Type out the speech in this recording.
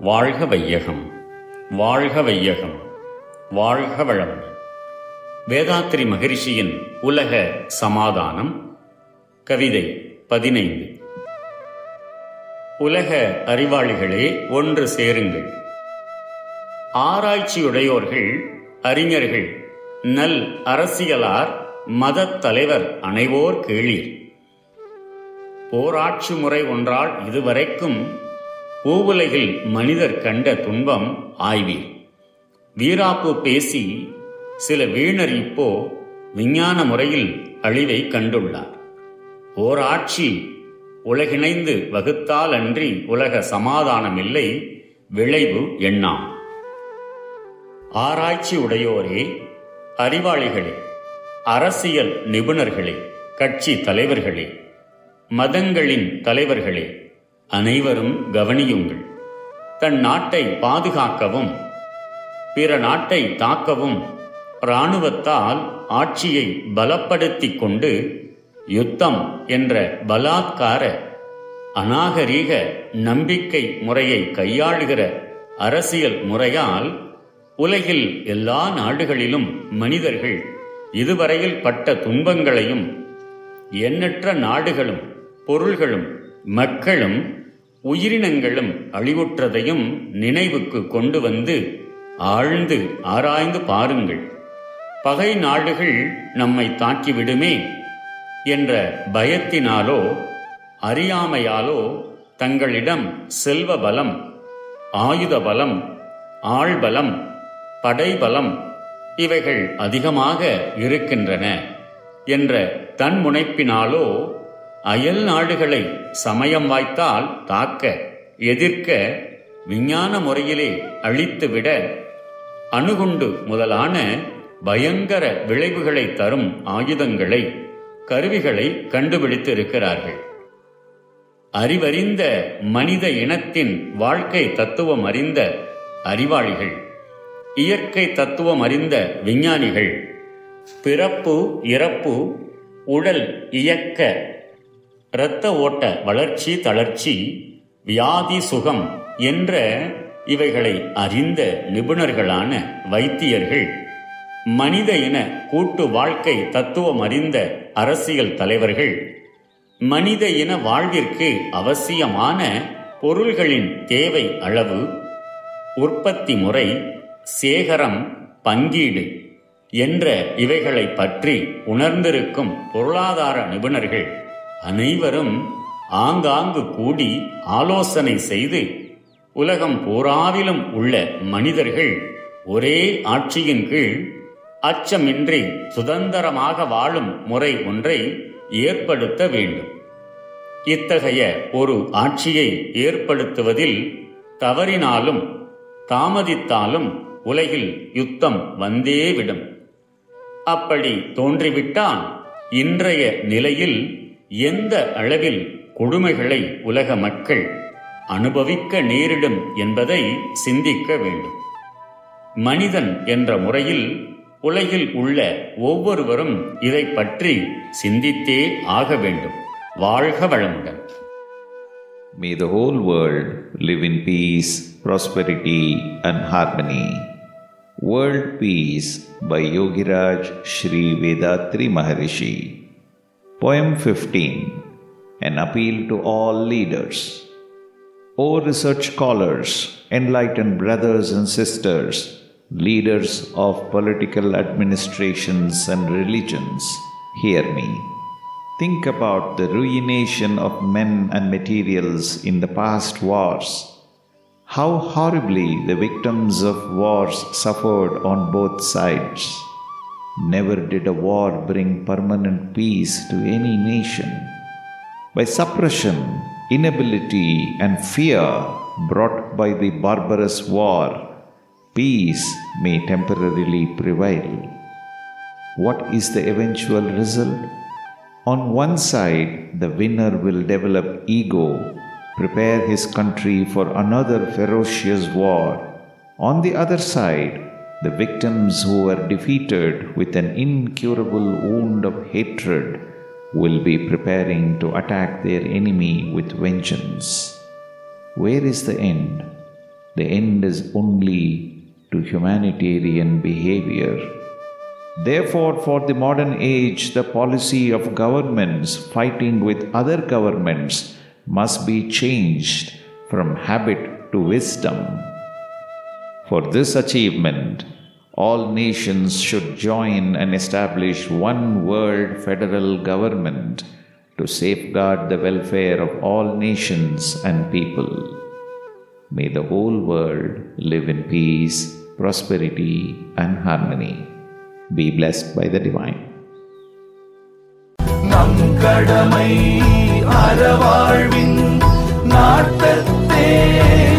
வாழ்க வையகம் வாழ்க வையகம் வாழ்க வளம். வேதாத்திரி மகரிஷியின் உலக சமாதானம் கவிதை பதினைந்து. உலக அறிவாளிகளே ஒன்று சேருங்கள். ஆராய்ச்சியுடையோர்கள் அறிஞர்கள் நல் அரசியலார் மதத் தலைவர் அனைவோர் கேளீர். போராட்சி முறை ஒன்றால் இதுவரைக்கும் பூவுலகில் மனிதர் கண்ட துன்பம் ஆய்வீர். வீராப்பு பேசி சில வீணர் இப்போ விஞ்ஞான முறையில் அழிவை கண்டுள்ளார். ஓராட்சி உலகிணைந்து வகுத்தால் அன்றி உலக சமாதானமில்லை விளைவு எண்ணாம். ஆராய்ச்சி உடையோரே அறிவாளிகளே அரசியல் நிபுணர்களே கட்சி தலைவர்களே மதங்களின் தலைவர்களே அனைவரும் கவனியுங்கள். தன் நாட்டை பாதுகாக்கவும் பிற நாட்டை தாக்கவும் இராணுவத்தால் ஆட்சியை பலப்படுத்திக் கொண்டு யுத்தம் என்ற பலாத்கார அநாகரீக நம்பிக்கை முறையை கையாளுகிற அரசியல் முறையால் உலகில் எல்லா நாடுகளிலும் மனிதர்கள் இதுவரையில் பட்ட துன்பங்களையும் எண்ணற்ற நாடுகளும் பொருள்களும் மக்களும் உயிரினங்களும் அழிவுற்றதையும் நினைவுக்கு கொண்டு வந்து ஆழ்ந்து ஆராய்ந்து பாருங்கள். பகை நாடுகள் நம்மை தாக்கிவிடுமே என்ற பயத்தினாலோ அறியாமையாலோ தங்களிடம் செல்வ பலம் ஆயுத பலம் ஆள்பலம் படைபலம் இவைகள் அதிகமாக இருக்கின்றன என்ற தன்முனைப்பினாலோ அயல் நாடுகளை சமயம் வாய்த்தால் தாக்க எதிர்க்க விஞ்ஞான முறையிலே அழித்துவிட அணுகுண்டு முதலான பயங்கர விளைவுகளை தரும் ஆயுதங்களை கருவிகளை கண்டுபிடித்து இருக்கிறார்கள் அறிவறிந்த மனித இனத்தின் வாழ்க்கை தத்துவம் அறிந்த அறிவாளிகள் இயற்கை தத்துவம் அறிந்த விஞ்ஞானிகள் பிறப்பு இறப்பு உடல் இயக்க இரத்த ஓட்ட வளர்ச்சி தளர்ச்சி வியாதி சுகம் என்ற இவைகளை அறிந்த நிபுணர்களான வைத்தியர்கள் மனித இன கூட்டு வாழ்க்கை தத்துவம் அறிந்த அரசியல் தலைவர்கள் மனித இன வாழ்விற்கு அவசியமான பொருள்களின் தேவை அளவு உற்பத்தி முறை சேகரம் பங்கீடு என்ற இவைகளை பற்றி உணர்ந்திருக்கும் பொருளாதார நிபுணர்கள். அனைவரும் ஆங்காங்கு கூடி ஆலோசனை செய்து உலகம் பூராவிலும் உள்ள மனிதர்கள் ஒரே ஆட்சியின் கீழ் அச்சமின்றி சுதந்திரமாக வாழும் முறை ஒன்றை ஏற்படுத்த வேண்டும். இத்தகைய ஒரு ஆட்சியை ஏற்படுத்துவதில் தவறினாலும் தாமதித்தாலும் உலகில் யுத்தம் வந்தேவிடும் அப்படி தோன்றிவிட்டால் இன்றைய நிலையில் எந்த அளவில் கொடுமைகளை உலக மக்கள் அனுபவிக்க நேரிடும் என்பதை சிந்திக்க வேண்டும் மனிதன் என்ற முறையில் உலகில் உள்ள ஒவ்வொருவரும் இதை பற்றி சிந்தித்தே ஆக வேண்டும் வாழ்க வளமுடன் May the whole world live in peace, prosperity, and harmony. World Peace by Yogiraj Sri Vedatri Maharishi. Poem 15 An Appeal to All Leaders. O research scholars, enlightened brothers and sisters, leaders of political administrations and religions, hear me. Think about the ruination of men and materials in the past wars. How horribly the victims of wars suffered on both sides. Never did a war bring permanent peace to any nation. By suppression, inability, and fear brought by the barbarous war, peace may temporarily prevail. What is the eventual result? On one side, the winner will develop ego, prepare his country for another ferocious war. On the other side, the victims who were defeated with an incurable wound of hatred will be preparing to attack their enemy with vengeance. Where is the end? the end is only to humanitarian behavior. Therefore, for the modern age, the policy of governments fighting with other governments must be changed from habit to wisdom. For this achievement, all nations should join and establish one world federal government to safeguard the welfare of all nations and people. May the whole world live in peace, prosperity, and harmony. Be blessed by the divine. நம் கடமை அறவாழ்வின் நாட்டத்தே சிறக்கட்டும்